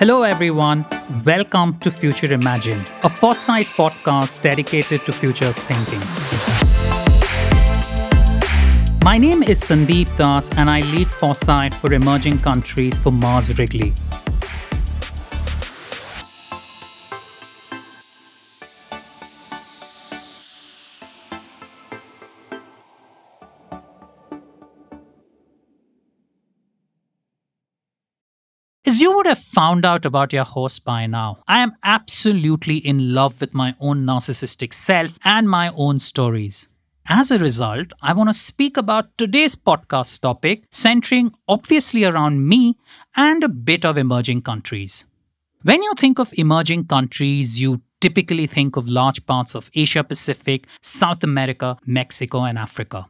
Hello, everyone. Welcome to Future Imagine, a Foresight podcast dedicated to futures thinking. My name is Sandeep Das, and I lead Foresight for emerging countries for Mars Wrigley. Found out about your host by now, I am absolutely in love with my own narcissistic self and my own stories. As a result, I want to speak about today's podcast topic, centering obviously around me and a bit of emerging countries. When you think of emerging countries, you typically think of large parts of Asia Pacific, South America, Mexico, and Africa.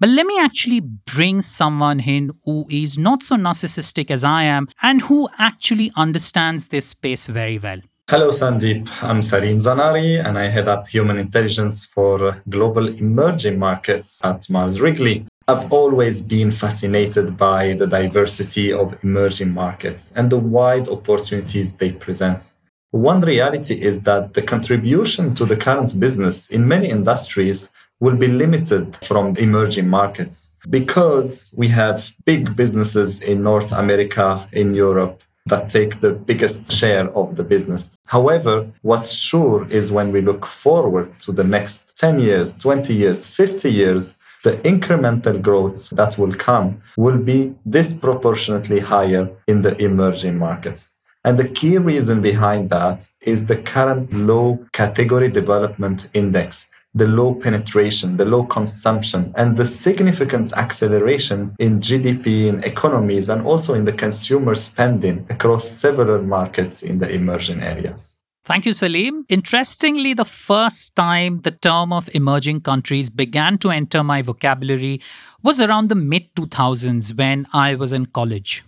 But let me actually bring someone in who is not so narcissistic as I am and who actually understands this space very well. Hello, Sandeep. I'm Salim Zanari, and I head up human intelligence for global emerging markets at Mars Wrigley. I've always been fascinated by the diversity of emerging markets and the wide opportunities they present. One reality is that the contribution to the current business in many industries will be limited from emerging markets because we have big businesses in North America, in Europe, that take the biggest share of the business. However, what's sure is when we look forward to the next 10 years, 20 years, 50 years, the incremental growth that will come will be disproportionately higher in the emerging markets. And the key reason behind that is the current low category development index the low penetration, the low consumption, and the significant acceleration in GDP in economies and also in the consumer spending across several markets in the emerging areas. Thank you, Salim. Interestingly, the first time the term of emerging countries began to enter my vocabulary was around the mid 2000s when I was in college.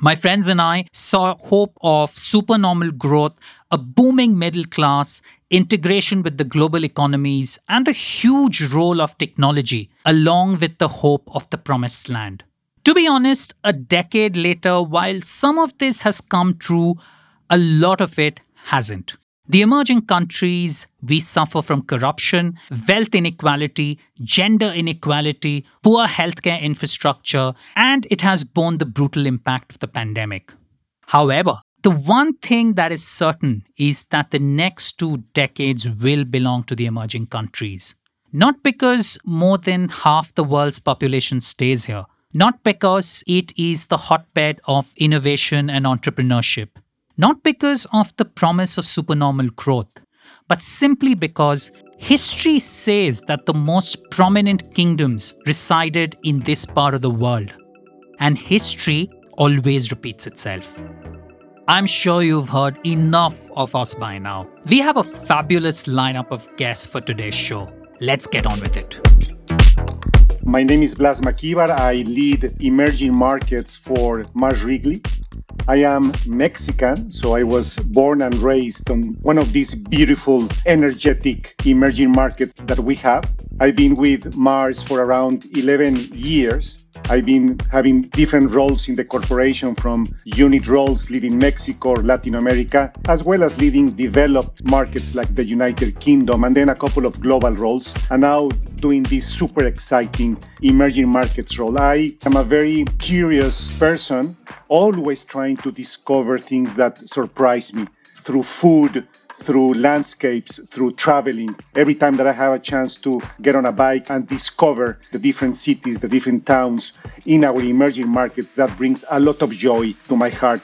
My friends and I saw hope of supernormal growth, a booming middle class, integration with the global economies, and the huge role of technology, along with the hope of the promised land. To be honest, a decade later, while some of this has come true, a lot of it hasn't. The emerging countries, we suffer from corruption, wealth inequality, gender inequality, poor healthcare infrastructure, and it has borne the brutal impact of the pandemic. However, the one thing that is certain is that the next two decades will belong to the emerging countries. Not because more than half the world's population stays here, not because it is the hotbed of innovation and entrepreneurship, not because of the promise of supernormal growth, but simply because history says that the most prominent kingdoms resided in this part of the world. And history always repeats itself. I'm sure you've heard enough of us by now. We have a fabulous lineup of guests for today's show. Let's get on with it. My name is Blas Maquibar. I lead emerging markets for Mars Wrigley. I am Mexican, so I was born and raised on one of these beautiful, energetic emerging markets that we have. I've been with Mars for around 11 years. I've been having different roles in the corporation from unit roles leading Mexico or Latin America, as well as leading developed markets like the United Kingdom, and then a couple of global roles. And now doing this super exciting emerging markets role. I am a very curious person, always trying to discover things that surprise me through food, through landscapes, through traveling. Every time that I have a chance to get on a bike and discover the different cities, the different towns in our emerging markets, that brings a lot of joy to my heart.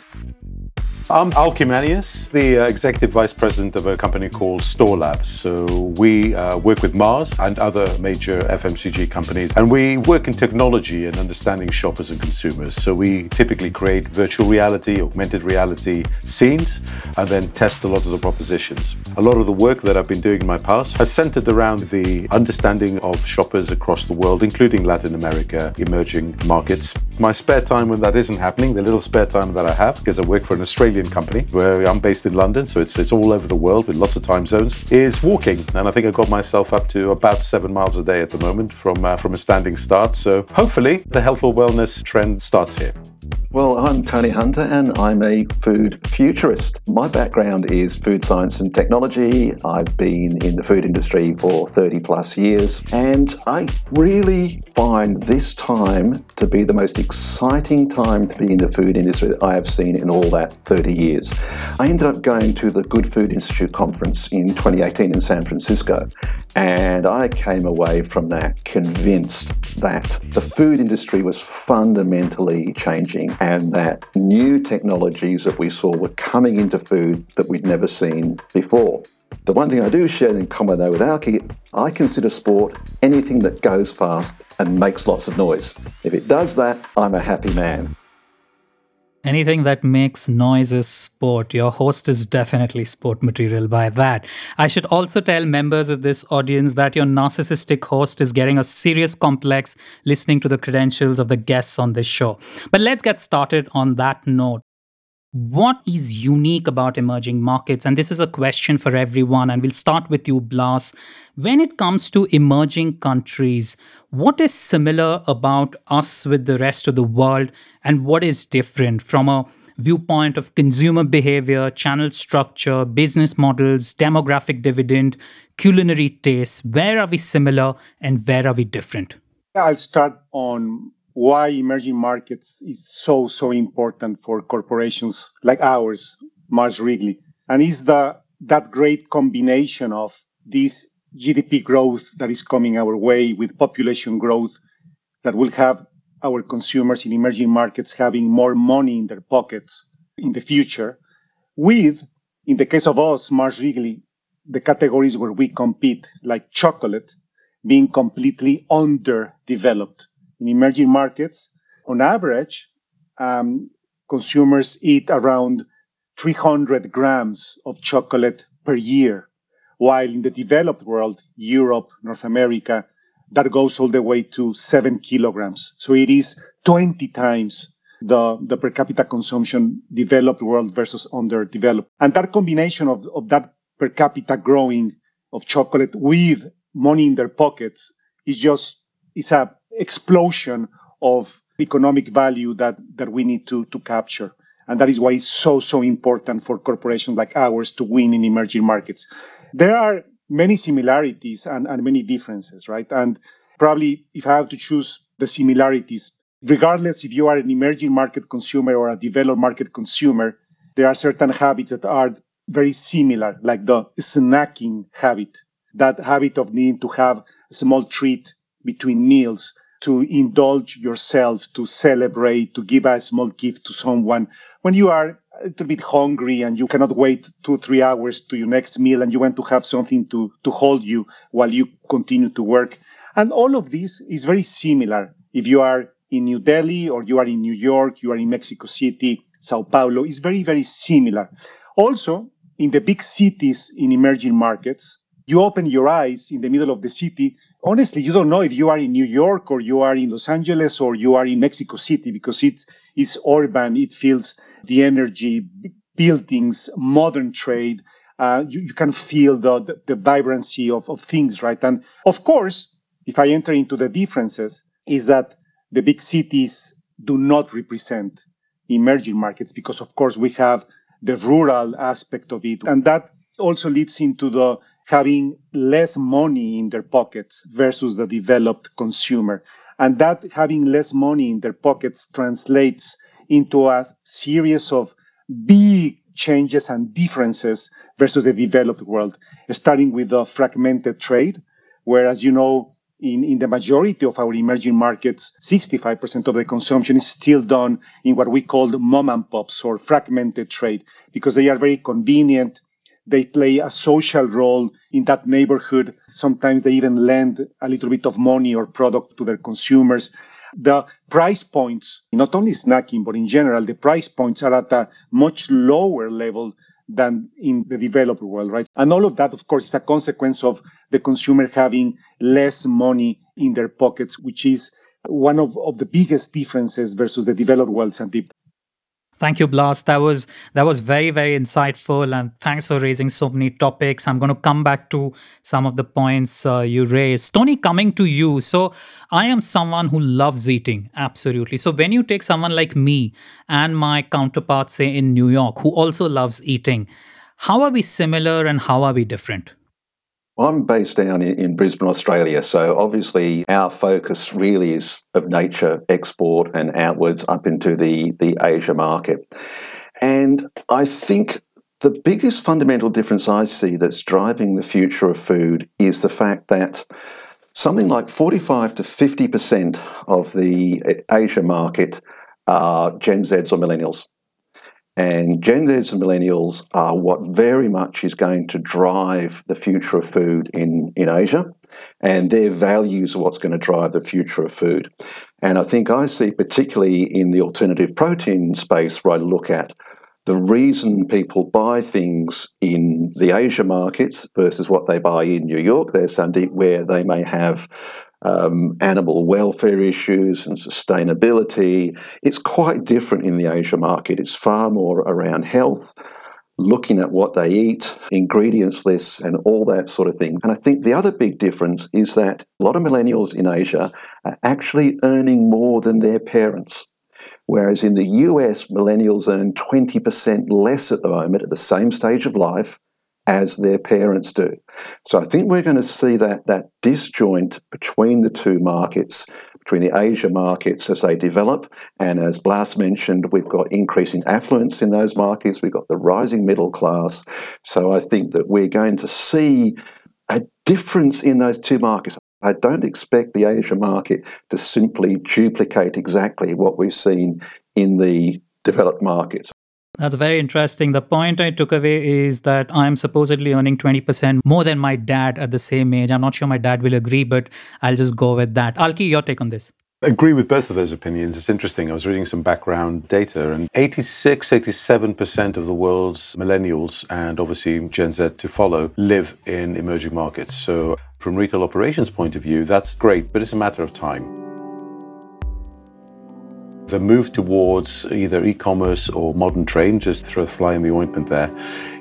I'm Al the uh, executive vice president of a company called Store Labs. So we uh, work with Mars and other major FMCG companies, and we work in technology and understanding shoppers and consumers. So we typically create virtual reality, augmented reality scenes, and then test a lot of the propositions. A lot of the work that I've been doing in my past has centered around the understanding of shoppers across the world, including Latin America, emerging markets. My spare time when that isn't happening, the little spare time that I have, because I work for an Australian company where I'm based in London, so it's, it's all over the world with lots of time zones, is walking. And I think I got myself up to about seven miles a day at the moment from, uh, from a standing start. So hopefully the health or wellness trend starts here. Well, I'm Tony Hunter and I'm a food futurist. My background is food science and technology. I've been in the food industry for 30 plus years and I really find this time to be the most exciting time to be in the food industry that I have seen in all that 30 years. I ended up going to the Good Food Institute conference in 2018 in San Francisco and I came away from that convinced that the food industry was fundamentally changing and that new technologies that we saw were coming into food that we'd never seen before. The one thing I do share in common though with Alki, I consider sport anything that goes fast and makes lots of noise. If it does that, I'm a happy man. Anything that makes noise is sport. Your host is definitely sport material by that. I should also tell members of this audience that your narcissistic host is getting a serious complex listening to the credentials of the guests on this show. But let's get started on that note. What is unique about emerging markets? And this is a question for everyone. And we'll start with you, Blas. When it comes to emerging countries, what is similar about us with the rest of the world? And what is different from a viewpoint of consumer behavior, channel structure, business models, demographic dividend, culinary tastes? Where are we similar and where are we different? I'll start on why emerging markets is so so important for corporations like ours, Mars Wrigley, and is the that great combination of this GDP growth that is coming our way with population growth that will have our consumers in emerging markets having more money in their pockets in the future, with, in the case of us, Mars Wrigley, the categories where we compete, like chocolate, being completely underdeveloped in emerging markets, on average, um, consumers eat around 300 grams of chocolate per year, while in the developed world, Europe, North America, that goes all the way to seven kilograms. So it is 20 times the, the per capita consumption developed world versus underdeveloped. And that combination of, of that per capita growing of chocolate with money in their pockets is just is a explosion of economic value that, that we need to, to capture. And that is why it's so, so important for corporations like ours to win in emerging markets. There are many similarities and, and many differences, right? And probably if I have to choose the similarities, regardless if you are an emerging market consumer or a developed market consumer, there are certain habits that are very similar, like the snacking habit, that habit of needing to have a small treat between meals to indulge yourself, to celebrate, to give a small gift to someone. When you are a little bit hungry and you cannot wait two, three hours to your next meal and you want to have something to, to hold you while you continue to work. And all of this is very similar. If you are in New Delhi or you are in New York, you are in Mexico City, Sao Paulo, it's very, very similar. Also, in the big cities in emerging markets, you open your eyes in the middle of the city honestly, you don't know if you are in New York or you are in Los Angeles or you are in Mexico City because it, it's urban. It feels the energy, buildings, modern trade. Uh, you, you, can feel the, the, the vibrancy of, of things, right? And of course, if I enter into the differences, is that the big cities do not represent emerging markets because, of course, we have the rural aspect of it. And that also leads into the having less money in their pockets versus the developed consumer. And that having less money in their pockets translates into a series of big changes and differences versus the developed world, starting with the fragmented trade, where, as you know, in, in the majority of our emerging markets, 65% of the consumption is still done in what we call mom and pops or fragmented trade because they are very convenient they play a social role in that neighborhood. Sometimes they even lend a little bit of money or product to their consumers. The price points, not only snacking, but in general, the price points are at a much lower level than in the developed world, right? And all of that, of course, is a consequence of the consumer having less money in their pockets, which is one of, of the biggest differences versus the developed world, Sandeep. Thank you, Blas. That was that was very very insightful, and thanks for raising so many topics. I'm going to come back to some of the points uh, you raised. Tony, coming to you. So I am someone who loves eating, absolutely. So when you take someone like me and my counterpart, say in New York, who also loves eating, how are we similar and how are we different? I'm based down in, Brisbane, Australia. So obviously, our focus really is of nature export and outwards up into the, the Asia market. And I think the biggest fundamental difference I see that's driving the future of food is the fact that something like 45 to 50% of the eh, Asia market are Gen Zs or millennials. And Gen Zs and millennials are what very much is going to drive the future of food in, in Asia. And their values are what's going to drive the future of food. And I think I see, particularly in the alternative protein space, where I look at the reason people buy things in the Asia markets versus what they buy in New York, there's Sandeep, where they may have um, animal welfare issues and sustainability. It's quite different in the Asia market. It's far more around health, looking at what they eat, ingredients lists, and all that sort of thing. And I think the other big difference is that a lot of millennials in Asia are actually earning more than their parents. Whereas in the US, millennials earn 20% less at the moment at the same stage of life as their parents do. So I think we're going to see that that disjoint between the two markets, between the Asia markets as they develop, and as Blas mentioned, we've got increasing affluence in those markets. We've got the rising middle class. So I think that we're going to see a difference in those two markets. I don't expect the Asia market to simply duplicate exactly what we've seen in the developed markets. That's very interesting. The point I took away is that I'm supposedly earning 20% more than my dad at the same age. I'm not sure my dad will agree, but I'll just go with that. Alki, your take on this? agree with both of those opinions. It's interesting. I was reading some background data, and 86, 87% of the world's millennials, and obviously Gen Z to follow, live in emerging markets. So, from retail operations point of view, that's great, but it's a matter of time. The move towards either e commerce or modern trade, just throw a fly in the ointment there,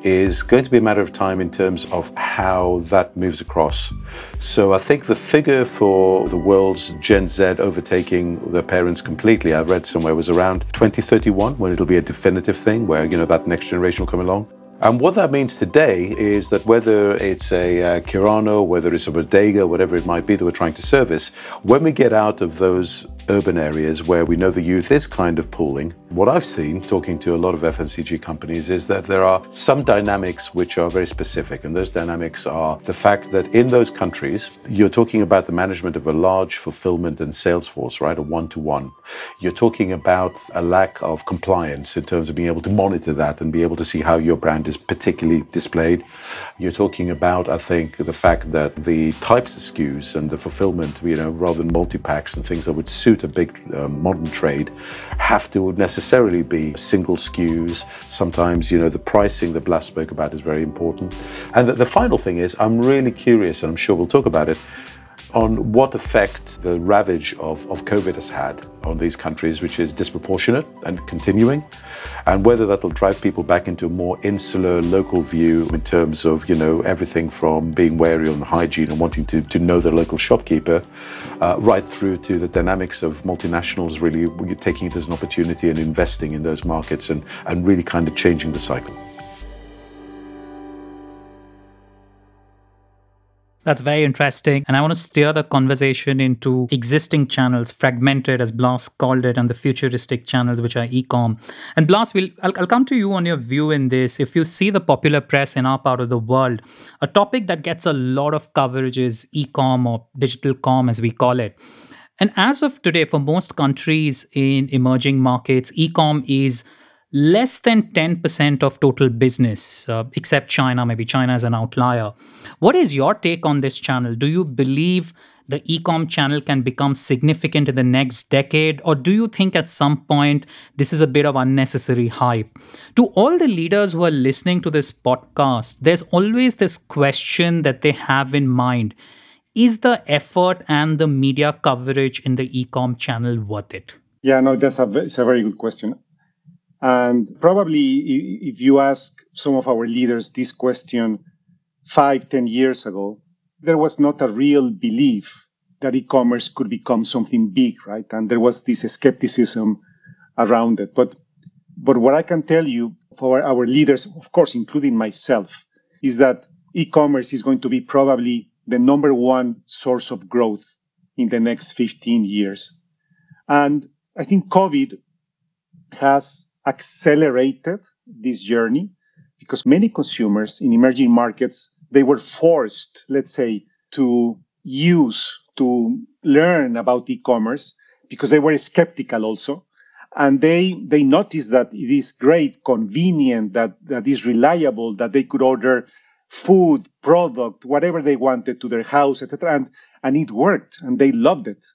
is going to be a matter of time in terms of how that moves across. So I think the figure for the world's Gen Z overtaking their parents completely, I've read somewhere, was around 2031 when it'll be a definitive thing where, you know, that next generation will come along. And what that means today is that whether it's a uh, Kirana, whether it's a bodega, whatever it might be that we're trying to service, when we get out of those urban areas where we know the youth is kind of pooling, what I've seen talking to a lot of FMCG companies is that there are some dynamics which are very specific. And those dynamics are the fact that in those countries, you're talking about the management of a large fulfillment and sales force, right? A one to one. You're talking about a lack of compliance in terms of being able to monitor that and be able to see how your brand is particularly displayed. You're talking about, I think, the fact that the types of SKUs and the fulfillment, you know, rather than multi packs and things that would suit a big uh, modern trade, have to necessarily be single SKUs. Sometimes, you know, the pricing that Blas spoke about is very important. And the, the final thing is, I'm really curious, and I'm sure we'll talk about it on what effect the ravage of, of COVID has had on these countries, which is disproportionate and continuing, and whether that will drive people back into a more insular local view in terms of, you know, everything from being wary on hygiene and wanting to, to know the local shopkeeper, uh, right through to the dynamics of multinationals really taking it as an opportunity and investing in those markets and, and really kind of changing the cycle. That's very interesting. And I want to steer the conversation into existing channels, fragmented, as Blas called it, and the futuristic channels, which are e-com. And Blas, will I'll, I'll come to you on your view in this. If you see the popular press in our part of the world, a topic that gets a lot of coverage is e-com or digital com, as we call it. And as of today, for most countries in emerging markets, e-com is less than 10% of total business, uh, except China. Maybe China is an outlier. What is your take on this channel? Do you believe the ecom channel can become significant in the next decade? Or do you think at some point this is a bit of unnecessary hype? To all the leaders who are listening to this podcast, there's always this question that they have in mind Is the effort and the media coverage in the ecom channel worth it? Yeah, no, that's a, it's a very good question. And probably if you ask some of our leaders this question five, ten years ago, there was not a real belief that e-commerce could become something big, right? And there was this skepticism around it. But but what I can tell you for our leaders, of course, including myself, is that e-commerce is going to be probably the number one source of growth in the next 15 years. And I think COVID has accelerated this journey because many consumers in emerging markets they were forced let's say to use to learn about e-commerce because they were skeptical also. And they they noticed that it is great convenient that that is reliable that they could order food product whatever they wanted to their house etc and and it worked and they loved it.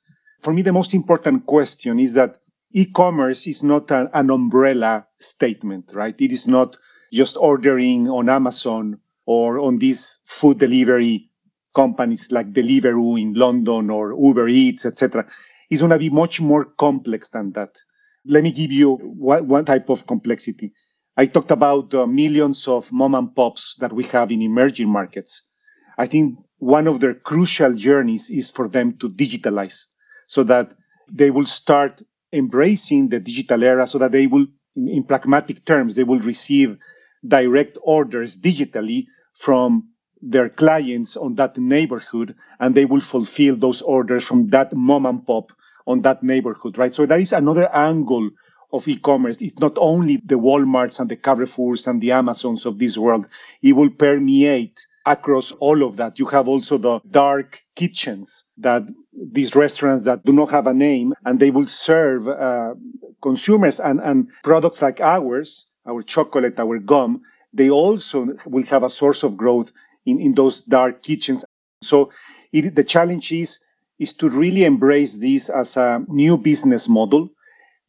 For me the most important question is that e-commerce is not an, an umbrella statement, right? It is not just ordering on Amazon or on these food delivery companies like Deliveroo in London or Uber Eats, etc. It's going to be much more complex than that. Let me give you one, one type of complexity. I talked about uh, millions of mom and pops that we have in emerging markets. I think one of their crucial journeys is for them to digitalize so that they will start embracing the digital era so that they will, in, in pragmatic terms, they will receive direct orders digitally from their clients on that neighborhood and they will fulfill those orders from that mom and pop on that neighborhood right? So that is another angle of e-commerce. It's not only the walmarts and the carrefours and the amazons of this world. It will permeate across all of that. You have also the dark kitchens that these restaurants that do not have a name and they will serve uh, consumers and, and products like ours, our chocolate, our gum, they also will have a source of growth in, in those dark kitchens. So it, the challenge is, is to really embrace this as a new business model,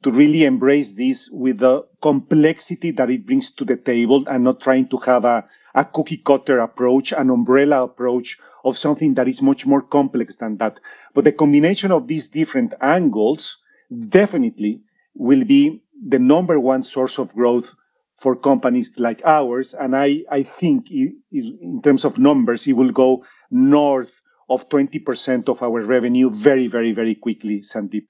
to really embrace this with the complexity that it brings to the table and not trying to have a a cookie cutter approach, an umbrella approach of something that is much more complex than that. But the combination of these different angles definitely will be the number one source of growth for companies like ours. And I, I think it, it, in terms of numbers, it will go north of 20% of our revenue very, very, very quickly, Sandeep.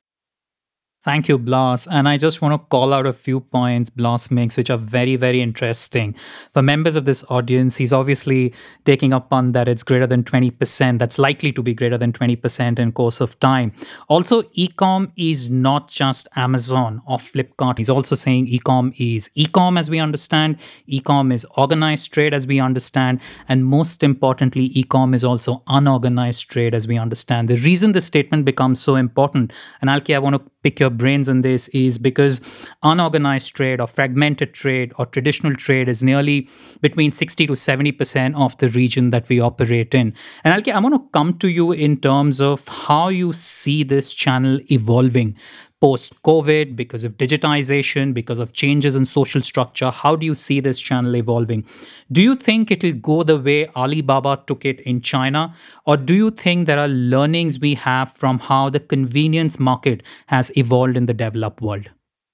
Thank you, Blas. And I just want to call out a few points Blas makes, which are very, very interesting. For members of this audience, he's obviously taking up on that it's greater than 20%. That's likely to be greater than 20% in course of time. Also, ecom is not just Amazon or Flipkart. He's also saying ecom is ecom as we understand, ecom is organized trade as we understand, and most importantly, ecom is also unorganized trade as we understand. The reason this statement becomes so important, and Alki, I want to pick your brains on this is because unorganized trade or fragmented trade or traditional trade is nearly between 60 to 70% of the region that we operate in. And Alki, I want to come to you in terms of how you see this channel evolving post COVID, because of digitization, because of changes in social structure? How do you see this channel evolving? Do you think it'll go the way Alibaba took it in China? Or do you think there are learnings we have from how the convenience market has evolved in the developed world?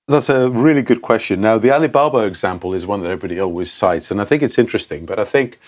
That's a really good question. Now, the Alibaba example is one that everybody always cites, and I think it's interesting. But I think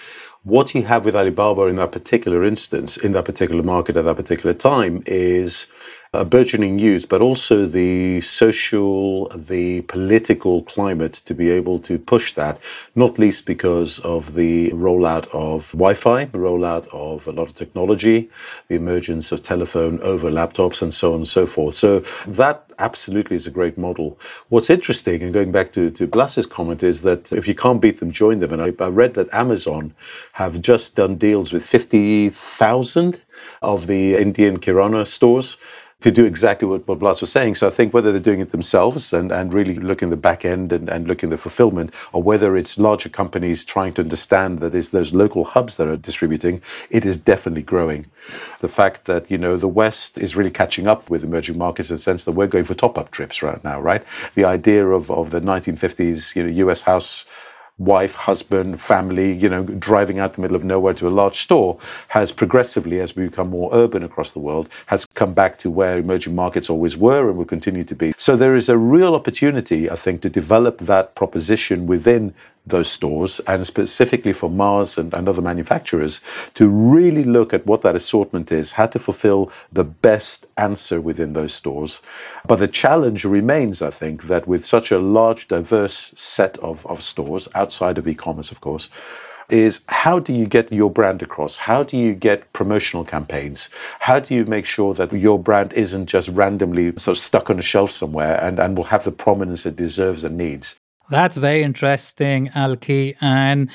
what you have with Alibaba in that particular instance, in that particular market at that particular time, is a burgeoning youth, but also the social, the political climate to be able to push that, not least because of the rollout of Wi Fi, the rollout of a lot of technology, the emergence of telephone over laptops, and so on and so forth. So that absolutely is a great model. What's interesting, and going back to, to Blas's comment, is that if you can't beat them, join them. And I, I read that Amazon have just done deals with 50,000 of the Indian Kirana stores to do exactly what, what Blas was saying. So I think whether they're doing it themselves and, and really looking the back end and, and looking the fulfillment, or whether it's larger companies trying to understand that it's those local hubs that are distributing, it is definitely growing. The fact that, you know, the West is really catching up with emerging markets in the sense that we're going for top-up trips right now, right? The idea of, of the 1950s, you know, US house wife, husband, family, you know, driving out the middle of nowhere to a large store has progressively, as we become more urban across the world, has come back to where emerging markets always were and will continue to be. So there is a real opportunity, I think, to develop that proposition within those stores and specifically for Mars and, and, other manufacturers to really look at what that assortment is, how to fulfill the best answer within those stores. But the challenge remains, I think, that with such a large, diverse set of, of stores outside of e commerce, of course, is how do you get your brand across? How do you get promotional campaigns? How do you make sure that your brand isn't just randomly sort of stuck on a shelf somewhere and, and will have the prominence it deserves and needs? That's very interesting, Alki. And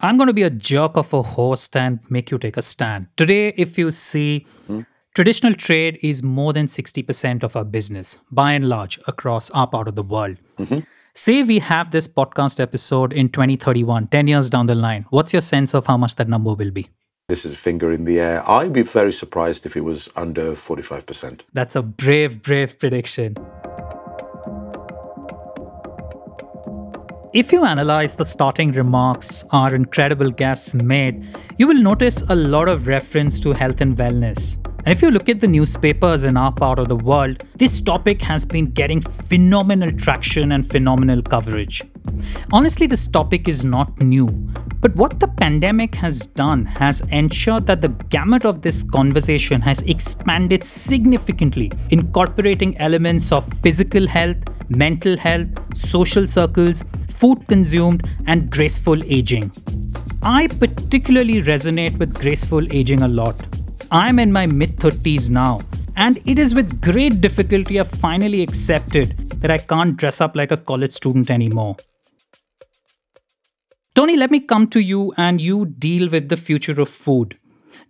I'm going to be a jerk of a host and make you take a stand. Today, if you see, hmm? traditional trade is more than 60% of our business, by and large, across our part of the world. Mm-hmm. Say we have this podcast episode in 2031, 10 years down the line. What's your sense of how much that number will be? This is a finger in the air. I'd be very surprised if it was under 45%. That's a brave, brave prediction. If you analyze the starting remarks our incredible guests made, you will notice a lot of reference to health and wellness. And if you look at the newspapers in our part of the world, this topic has been getting phenomenal traction and phenomenal coverage. Honestly, this topic is not new, but what the pandemic has done has ensured that the gamut of this conversation has expanded significantly, incorporating elements of physical health, mental health, social circles, food consumed, and graceful aging. I particularly resonate with graceful aging a lot. I'm in my mid 30s now, and it is with great difficulty I've finally accepted that I can't dress up like a college student anymore. Tony, let me come to you and you deal with the future of food.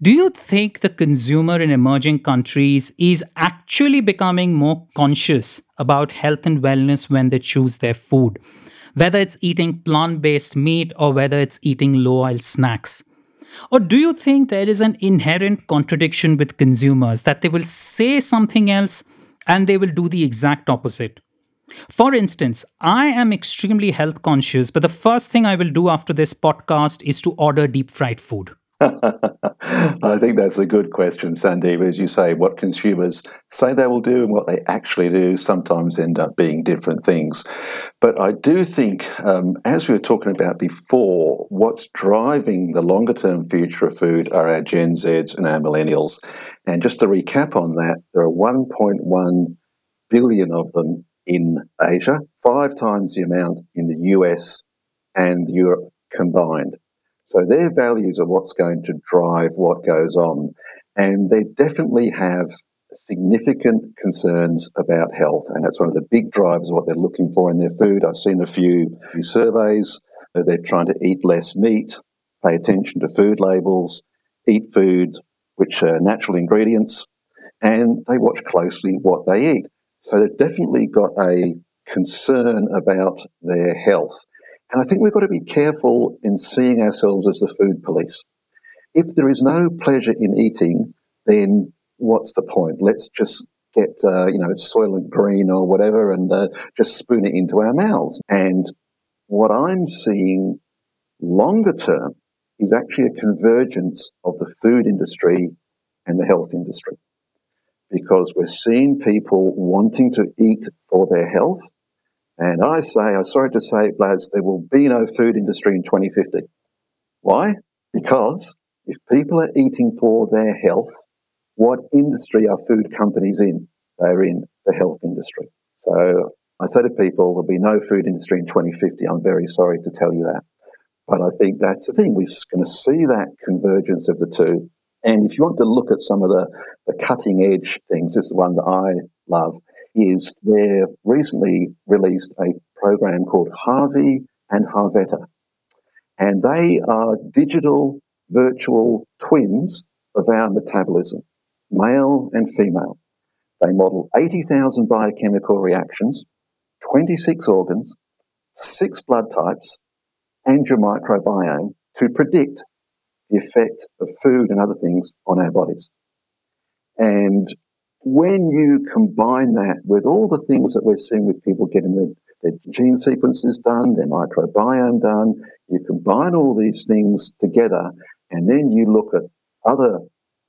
Do you think the consumer in emerging countries is actually becoming more conscious about health and wellness when they choose their food? Whether it's eating plant based meat or whether it's eating low oil snacks? Or do you think there is an inherent contradiction with consumers that they will say something else and they will do the exact opposite? For instance, I am extremely health conscious, but the first thing I will do after this podcast is to order deep fried food. I think that's a good question, Sandeep. As you say, what consumers say they will do and what they actually do sometimes end up being different things. But I do think, um, as we were talking about before, what's driving the longer term future of food are our Gen Zs and our millennials. And just to recap on that, there are 1.1 billion of them in Asia, five times the amount in the US and Europe combined. So their values are what's going to drive what goes on. And they definitely have significant concerns about health. And that's one of the big drivers of what they're looking for in their food. I've seen a few, surveys. They're trying to eat less meat, pay attention to food labels, eat food which are natural ingredients, and they watch closely what they eat. So they've definitely got a concern about their health. And I think we've got to be careful in seeing ourselves as the food police. If there is no pleasure in eating, then what's the point? Let's just get, uh, you know, Soylent Green or whatever and uh, just spoon it into our mouths. And what I'm seeing longer term is actually a convergence of the food industry and the health industry. Because we're seeing people wanting to eat for their health and I say, I'm sorry to say, lads, there will be no food industry in 2050. Why? Because if people are eating for their health, what industry are food companies in? They're in the health industry. So I say to people, there'll be no food industry in 2050. I'm very sorry to tell you that. But I think that's the thing. We're going to see that convergence of the two. And if you want to look at some of the, the cutting edge things, this is one that I love is they've recently released a program called Harvey and Harvetta. And they are digital virtual twins of our metabolism, male and female. They model 80,000 biochemical reactions, 26 organs, six blood types, and your microbiome to predict the effect of food and other things on our bodies. And when you combine that with all the things that we're seeing with people getting their, their gene sequences done, their microbiome done, you combine all these things together, and then you look at other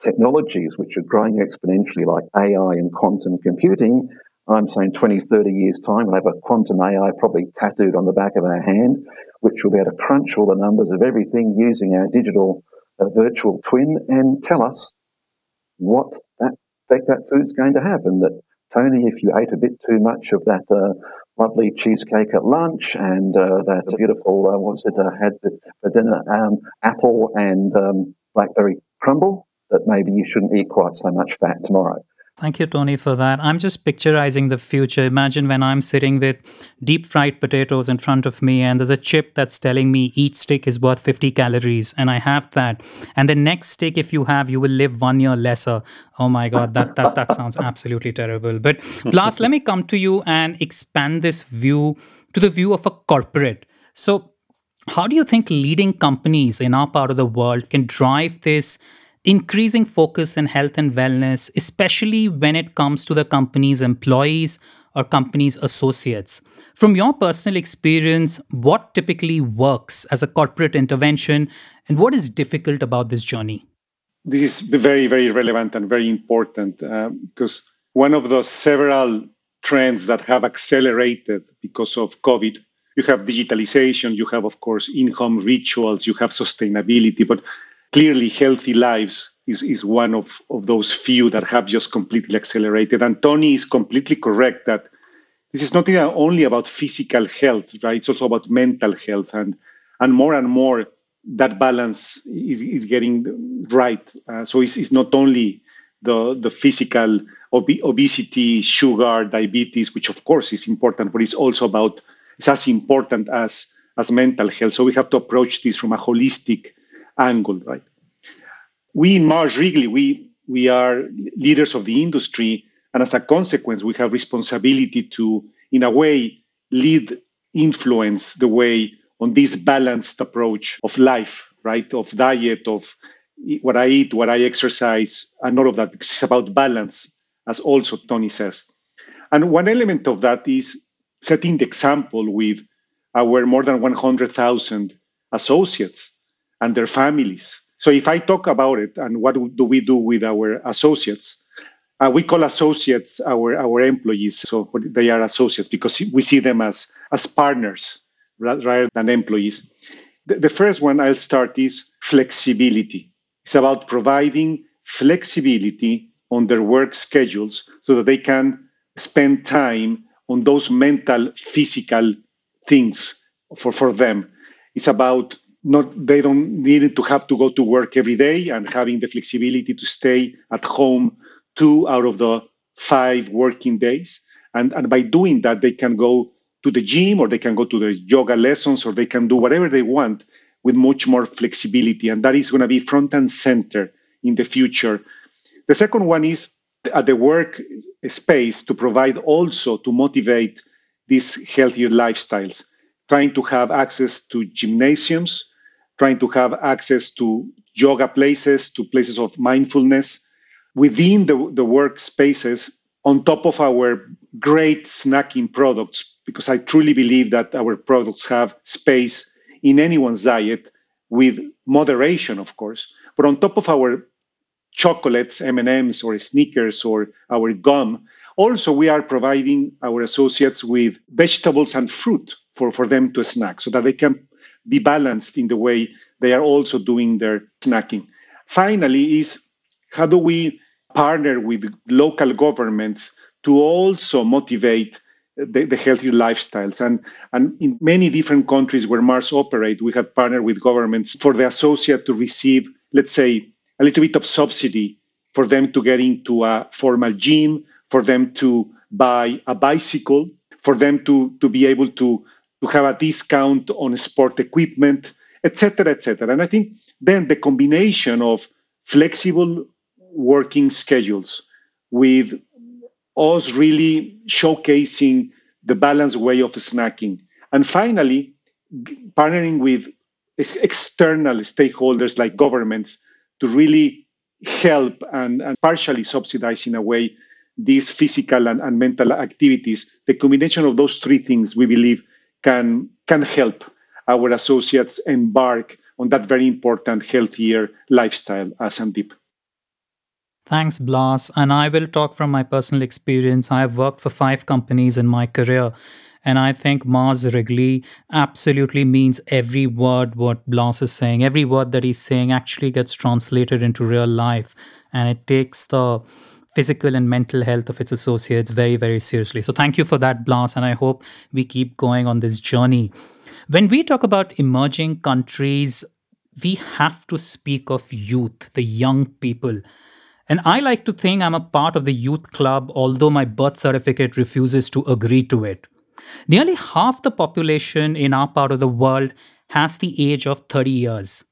technologies which are growing exponentially, like AI and quantum computing, I'm saying 20, 30 years' time, we'll have a quantum AI probably tattooed on the back of our hand, which will be able to crunch all the numbers of everything using our digital uh, virtual twin and tell us what effect that food's going to have. And that, Tony, if you ate a bit too much of that uh, lovely cheesecake at lunch and uh, that beautiful, uh, what was it, uh, had for dinner, um, apple and um, blackberry crumble, that maybe you shouldn't eat quite so much fat tomorrow. Thank you, Tony, for that. I'm just picturizing the future. Imagine when I'm sitting with deep fried potatoes in front of me, and there's a chip that's telling me each stick is worth 50 calories, and I have that. And the next stick, if you have, you will live one year lesser. Oh my God, that that that sounds absolutely terrible. But Blas, let me come to you and expand this view to the view of a corporate. So, how do you think leading companies in our part of the world can drive this? Increasing focus in health and wellness, especially when it comes to the company's employees or company's associates. From your personal experience, what typically works as a corporate intervention and what is difficult about this journey? This is very, very relevant and very important uh, because one of the several trends that have accelerated because of COVID, you have digitalization, you have, of course, in home rituals, you have sustainability, but clearly healthy lives is, is one of, of those few that have just completely accelerated. And Tony is completely correct that this is not only about physical health, right? It's also about mental health. And, and more and more, that balance is, is getting right. Uh, so it's, it's not only the, the physical ob- obesity, sugar, diabetes, which of course is important, but it's also about, it's as important as, as mental health. So we have to approach this from a holistic angle, right? We in Mars Wrigley, we we are leaders of the industry, and as a consequence, we have responsibility to, in a way, lead, influence the way on this balanced approach of life, right? Of diet, of what I eat, what I exercise, and all of that. It's about balance, as also Tony says. And one element of that is setting the example with our more than 100,000 associates and their families. So if I talk about it and what do we do with our associates, uh, we call associates our, our employees. So they are associates because we see them as, as partners rather than employees. The, the first one I'll start is flexibility. It's about providing flexibility on their work schedules so that they can spend time on those mental, physical things for, for them. It's about not they don't need to have to go to work every day and having the flexibility to stay at home two out of the five working days. And, and by doing that they can go to the gym or they can go to the yoga lessons or they can do whatever they want with much more flexibility. And that is going to be front and center in the future. The second one is at the work space to provide also to motivate these healthier lifestyles. Trying to have access to gymnasiums trying to have access to yoga places, to places of mindfulness within the, the workspaces on top of our great snacking products, because I truly believe that our products have space in anyone's diet with moderation, of course. But on top of our chocolates, M&Ms or Snickers or our gum, also we are providing our associates with vegetables and fruit for, for them to snack so that they can be balanced in the way they are also doing their snacking. Finally, is how do we partner with local governments to also motivate the, the healthy lifestyles. And, and in many different countries where Mars operate, we have partnered with governments for the associate to receive, let's say, a little bit of subsidy for them to get into a formal gym, for them to buy a bicycle, for them to, to be able to to have a discount on sport equipment, etc., etc. And I think then the combination of flexible working schedules with us really showcasing the balanced way of snacking, and finally partnering with external stakeholders like governments to really help and, and partially subsidize in a way these physical and, and mental activities. The combination of those three things, we believe, can can help. our associates embark on that very important healthier lifestyle as Sandeep. Thanks, Blas. And I will talk from my personal experience. I've worked for five companies in my career. And I think Mars Wrigley absolutely means every word what Blas is saying. Every word that he's saying actually gets translated into real life. And it takes the physical and mental health of its associates very, very seriously. So thank you for that, Blas. And I hope we keep going on this journey. When we talk about emerging countries, we have to speak of youth, the young people. And I like to think I'm a part of the youth club, although my birth certificate refuses to agree to it. Nearly half the population in our part of the world has the age of 30 years.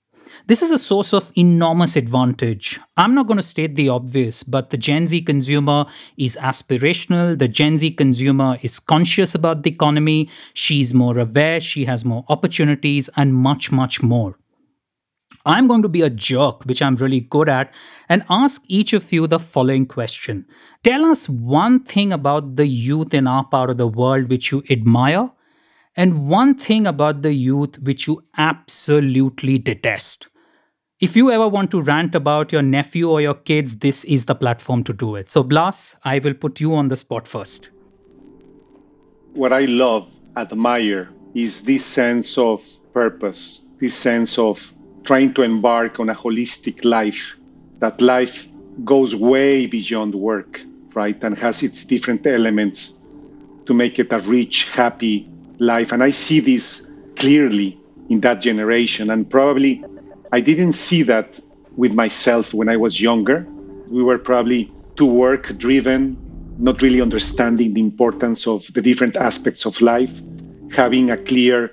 This is a source of enormous advantage. I'm not going to state the obvious, but the Gen Z consumer is aspirational. The Gen Z consumer is conscious about the economy. She's more aware. She has more opportunities and much, much more. I'm going to be a jerk, which I'm really good at, and ask each of you the following question. Tell us one thing about the youth in our part of the world which you admire, and one thing about the youth which you absolutely detest. If you ever want to rant about your nephew or your kids, this is the platform to do it. So, Blas, I will put you on the spot first. What I love, admire, is this sense of purpose, this sense of trying to embark on a holistic life, that life goes way beyond work, right? And has its different elements to make it a rich, happy life. And I see this clearly in that generation. And probably I didn't see that with myself when I was younger. We were probably too work driven, not really understanding the importance of the different aspects of life, having a clear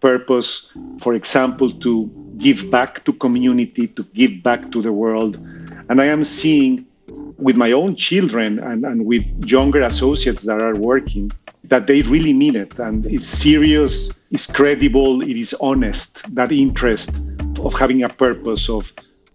purpose, for example, to give back to community, to give back to the world. And I am seeing with my own children and, and with younger associates that are working that they really mean it and it's serious, it's credible, it is honest, that interest of having a purpose of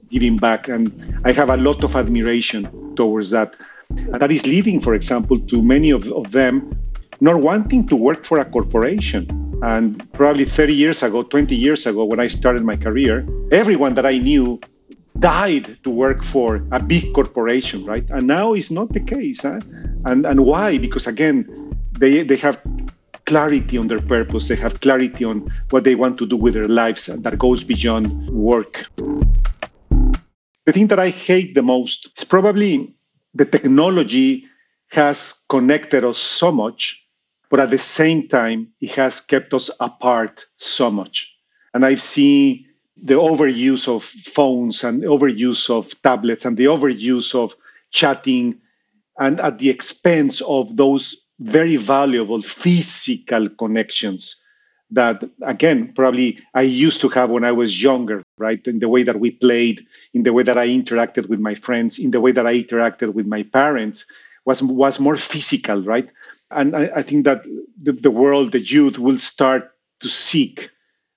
giving back. And I have a lot of admiration towards that. And that is leading, for example, to many of, of them not wanting to work for a corporation and probably 30 years ago, 20 years ago, when I started my career, everyone that I knew died to work for a big corporation, right? And now it's not the case. Huh? And, and why? Because again, they, they have clarity on their purpose, they have clarity on what they want to do with their lives and that goes beyond work. The thing that I hate the most is probably the technology has connected us so much but at the same time, it has kept us apart so much. And I've seen the overuse of phones and overuse of tablets and the overuse of chatting and at the expense of those very valuable physical connections that again probably i used to have when i was younger right in the way that we played in the way that i interacted with my friends in the way that i interacted with my parents was was more physical right and I, I think that the, the, world, the youth, will start to seek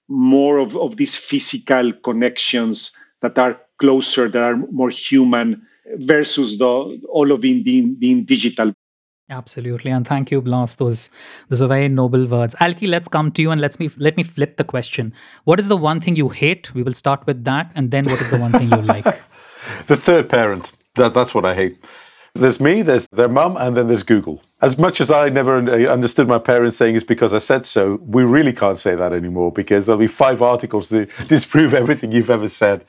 more of, of these physical connections that are closer, that are more human, versus the all of it being being digital. Absolutely, and thank you, Blas. Those those are very noble words. Alki, let's come to you and let's me let me flip the question. What is the one thing you hate? We will start with that, and then what is the one thing you like? the third parent. That, that's what I hate. There's me, there's their mum, and then there's Google. As much as I never understood my parents saying it's because I said so, we really can't say that anymore because there'll be five articles to disprove everything you've ever said.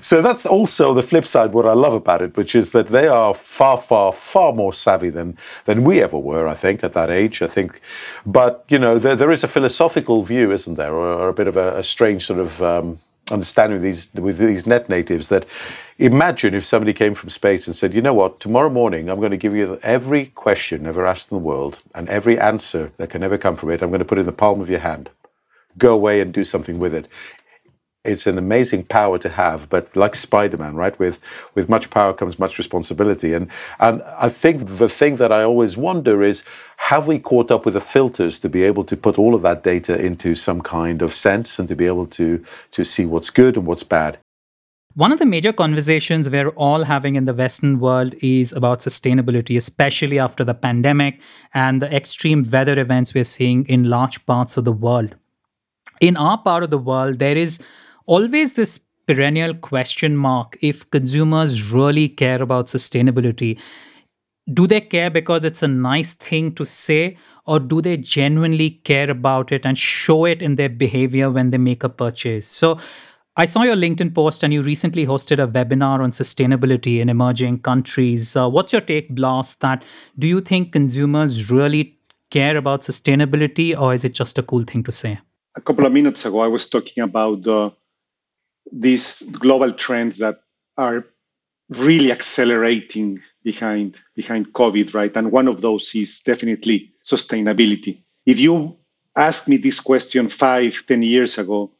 So that's also the flip side, what I love about it, which is that they are far, far, far more savvy than, than we ever were, I think, at that age. I think. But, you know, there, there is a philosophical view, isn't there, or, or a bit of a, a strange sort of. Um, understanding with these with these net natives that imagine if somebody came from space and said, you know what, tomorrow morning I'm going to give you every question ever asked in the world and every answer that can ever come from it. I'm going to put it in the palm of your hand. Go away and do something with it it's an amazing power to have, but like Spider-Man, right? With with much power comes much responsibility, and and I think the thing that I always wonder is have we caught up with the filters to be able to put all of that data into some kind of sense and to be able to to see what's good and what's bad. One of the major conversations we're all having in the Western world is about sustainability, especially after the pandemic and the extreme weather events we're seeing in large parts of the world. in our part of the world, there is always this perennial question mark if consumers really care about sustainability. Do they care because it's a nice thing to say, or do they genuinely care about it and show it in their behavior when they make a purchase? So, I saw your LinkedIn post and you recently hosted a webinar on sustainability in emerging countries. Uh, what's your take, Blas? That do you think consumers really care about sustainability or is it just a cool thing to say? A couple of minutes ago, I was talking about uh, these global trends that are really accelerating behind behind COVID, right? And one of those is definitely sustainability. If you asked me this question five, ten years ago,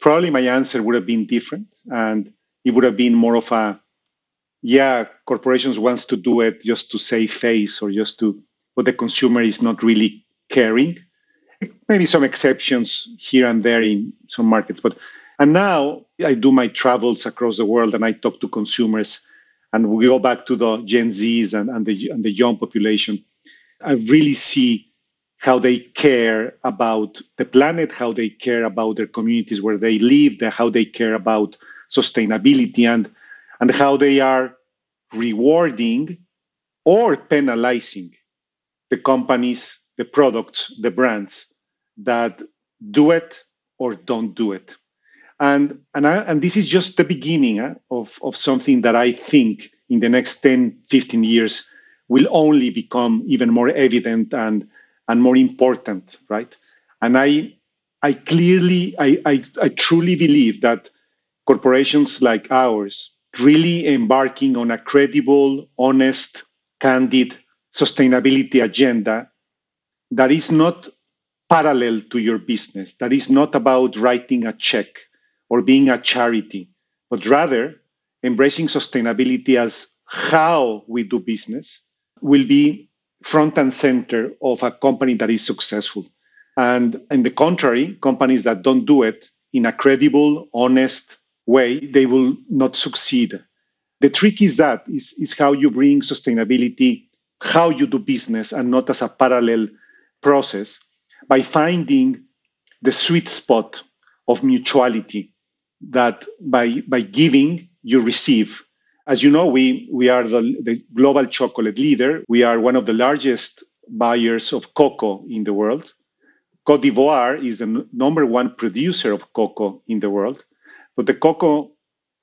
probably my answer would have been different and it would have been more of a yeah corporations wants to do it just to save face or just to but the consumer is not really caring maybe some exceptions here and there in some markets but and now i do my travels across the world and i talk to consumers and we go back to the gen z's and, and the and the young population i really see how they care about the planet, how they care about their communities where they live, how they care about sustainability, and, and how they are rewarding or penalizing the companies, the products, the brands that do it or don't do it. And, and, I, and this is just the beginning eh, of, of something that I think in the next 10, 15 years will only become even more evident and and more important, right? And I, I clearly, I, I, I truly believe that corporations like ours really embarking on a credible, honest, candid sustainability agenda that is not parallel to your business, that is not about writing a check or being a charity, but rather embracing sustainability as how we do business will be front and center of a company that is successful. And in the contrary, companies that don't do it in a credible, honest way, they will not succeed. The trick is that is, is how you bring sustainability, how you do business, and not as a parallel process by finding the sweet spot of mutuality that by, by giving, you receive as you know, we, we are the, the global chocolate leader. We are one of the largest buyers of cocoa in the world. Cote d'Ivoire is the number one producer of cocoa in the world. But the cocoa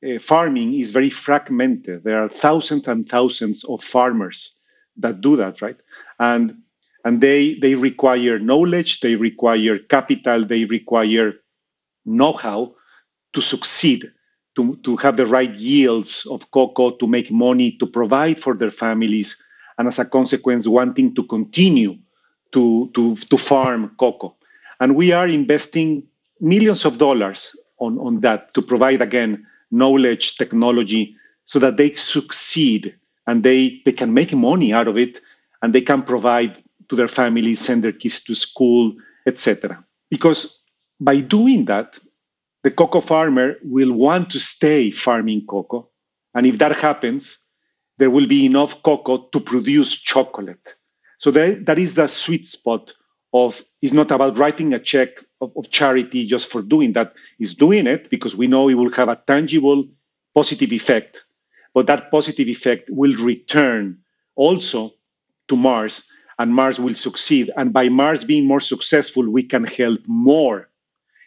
uh, farming is very fragmented. There are thousands and thousands of farmers that do that, right? And and they they require knowledge, they require capital, they require know-how to succeed to, to have the right yields of cocoa, to make money, to provide for their families, and as a consequence, wanting to continue to, to, to farm cocoa. And we are investing millions of dollars on, on that to provide, again, knowledge, technology, so that they succeed and they, they can make money out of it and they can provide to their families, send their kids to school, etc. Because by doing that, the cocoa farmer will want to stay farming cocoa. And if that happens, there will be enough cocoa to produce chocolate. So that, that is the sweet spot of, it's not about writing a check of, of charity just for doing that. It's doing it because we know it will have a tangible positive effect. But that positive effect will return also to Mars and Mars will succeed. And by Mars being more successful, we can help more,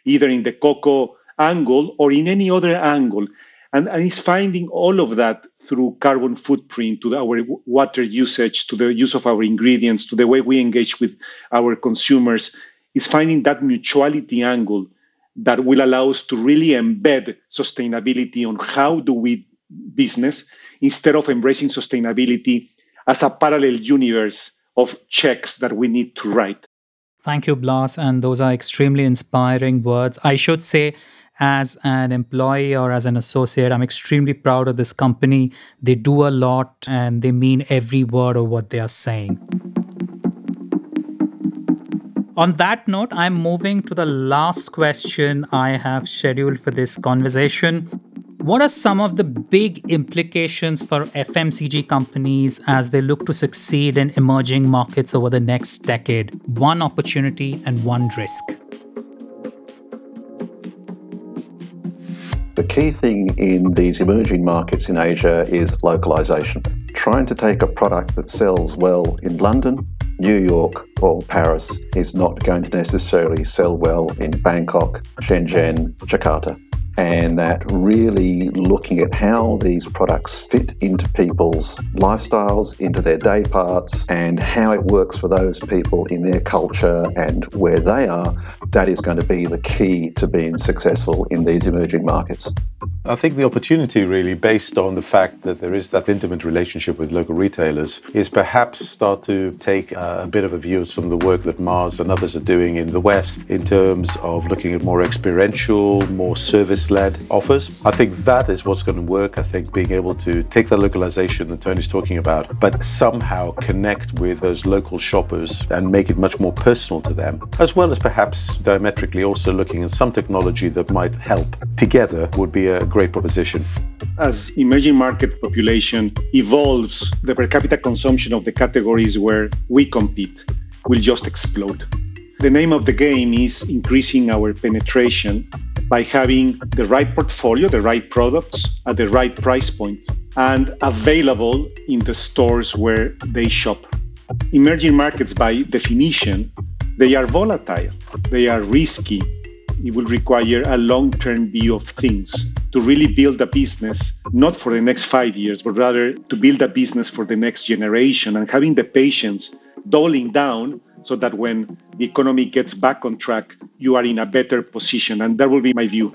either in the cocoa angle or in any other angle. And, and finding all of that through carbon footprint, to our water usage, to the use of our ingredients, to the way we engage with our consumers, is finding that mutuality angle that will allow us to really embed sustainability on how do we business instead of embracing sustainability as a parallel universe of checks that we need to write. Thank you, Blas. And those are extremely inspiring words. I should say as an employee or as an associate, I'm extremely proud of this company. They do a lot and they mean every word of what they are saying. On that note, I'm moving to the last question I have scheduled for this conversation. What are some of the big implications for FMCG companies as they look to succeed in emerging markets over the next decade? One opportunity and one risk. Key thing in these emerging markets in Asia is localization. Trying to take a product that sells well in London, New York, or Paris is not going to necessarily sell well in Bangkok, Shenzhen, Jakarta and that really looking at how these products fit into people's lifestyles, into their day parts, and how it works for those people in their culture and where they are, that is going to be the key to being successful in these emerging markets. I think the opportunity, really, based on the fact that there is that intimate relationship with local retailers, is perhaps start to take uh, a bit of a view of some of the work that Mars and others are doing in the West in terms of looking at more experiential, more service led offers. I think that is what's going to work. I think being able to take the localization that Tony's talking about, but somehow connect with those local shoppers and make it much more personal to them, as well as perhaps diametrically also looking at some technology that might help together would be a great proposition. As emerging market population evolves, the per capita consumption of the categories where we compete will just explode. The name of the game is increasing our penetration by having the right portfolio, the right products at the right price point, and available in the stores where they shop. Emerging markets, by definition, they are volatile, they are risky. It will require a long term view of things to really build a business, not for the next five years, but rather to build a business for the next generation and having the patience, doubling down so that when the economy gets back on track, you are in a better position. And that will be my view.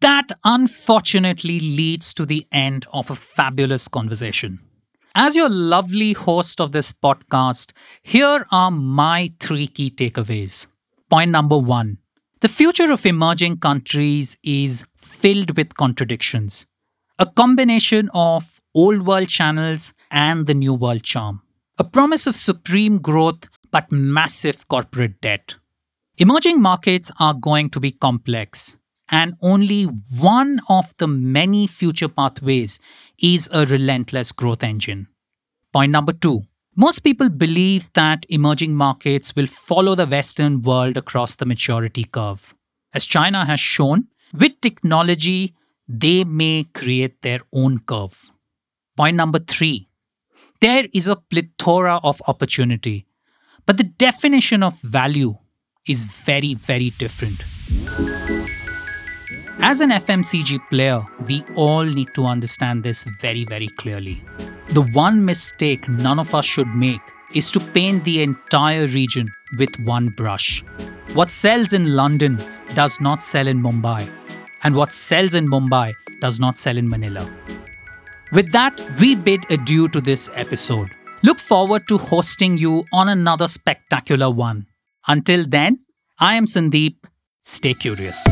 That unfortunately leads to the end of a fabulous conversation. As your lovely host of this podcast, here are my three key takeaways. Point number one the future of emerging countries is filled with contradictions, a combination of old world channels and the new world charm, a promise of supreme growth but massive corporate debt. Emerging markets are going to be complex, and only one of the many future pathways is a relentless growth engine. Point number two most people believe that emerging markets will follow the Western world across the maturity curve. As China has shown, with technology, they may create their own curve. Point number three there is a plethora of opportunity, but the definition of value is very, very different. As an FMCG player, we all need to understand this very, very clearly. The one mistake none of us should make is to paint the entire region with one brush. What sells in London does not sell in Mumbai, and what sells in Mumbai does not sell in Manila. With that, we bid adieu to this episode. Look forward to hosting you on another spectacular one. Until then, I am Sandeep. Stay curious.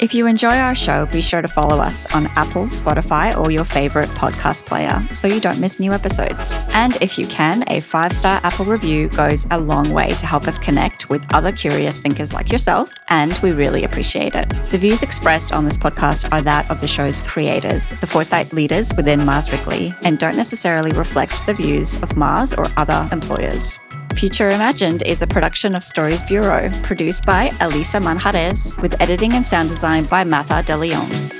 If you enjoy our show, be sure to follow us on Apple, Spotify, or your favorite podcast player so you don't miss new episodes. And if you can, a five star Apple review goes a long way to help us connect with other curious thinkers like yourself, and we really appreciate it. The views expressed on this podcast are that of the show's creators, the foresight leaders within Mars Wrigley, and don't necessarily reflect the views of Mars or other employers. Future Imagined is a production of Stories Bureau, produced by Elisa Manjares, with editing and sound design by Martha De Leon.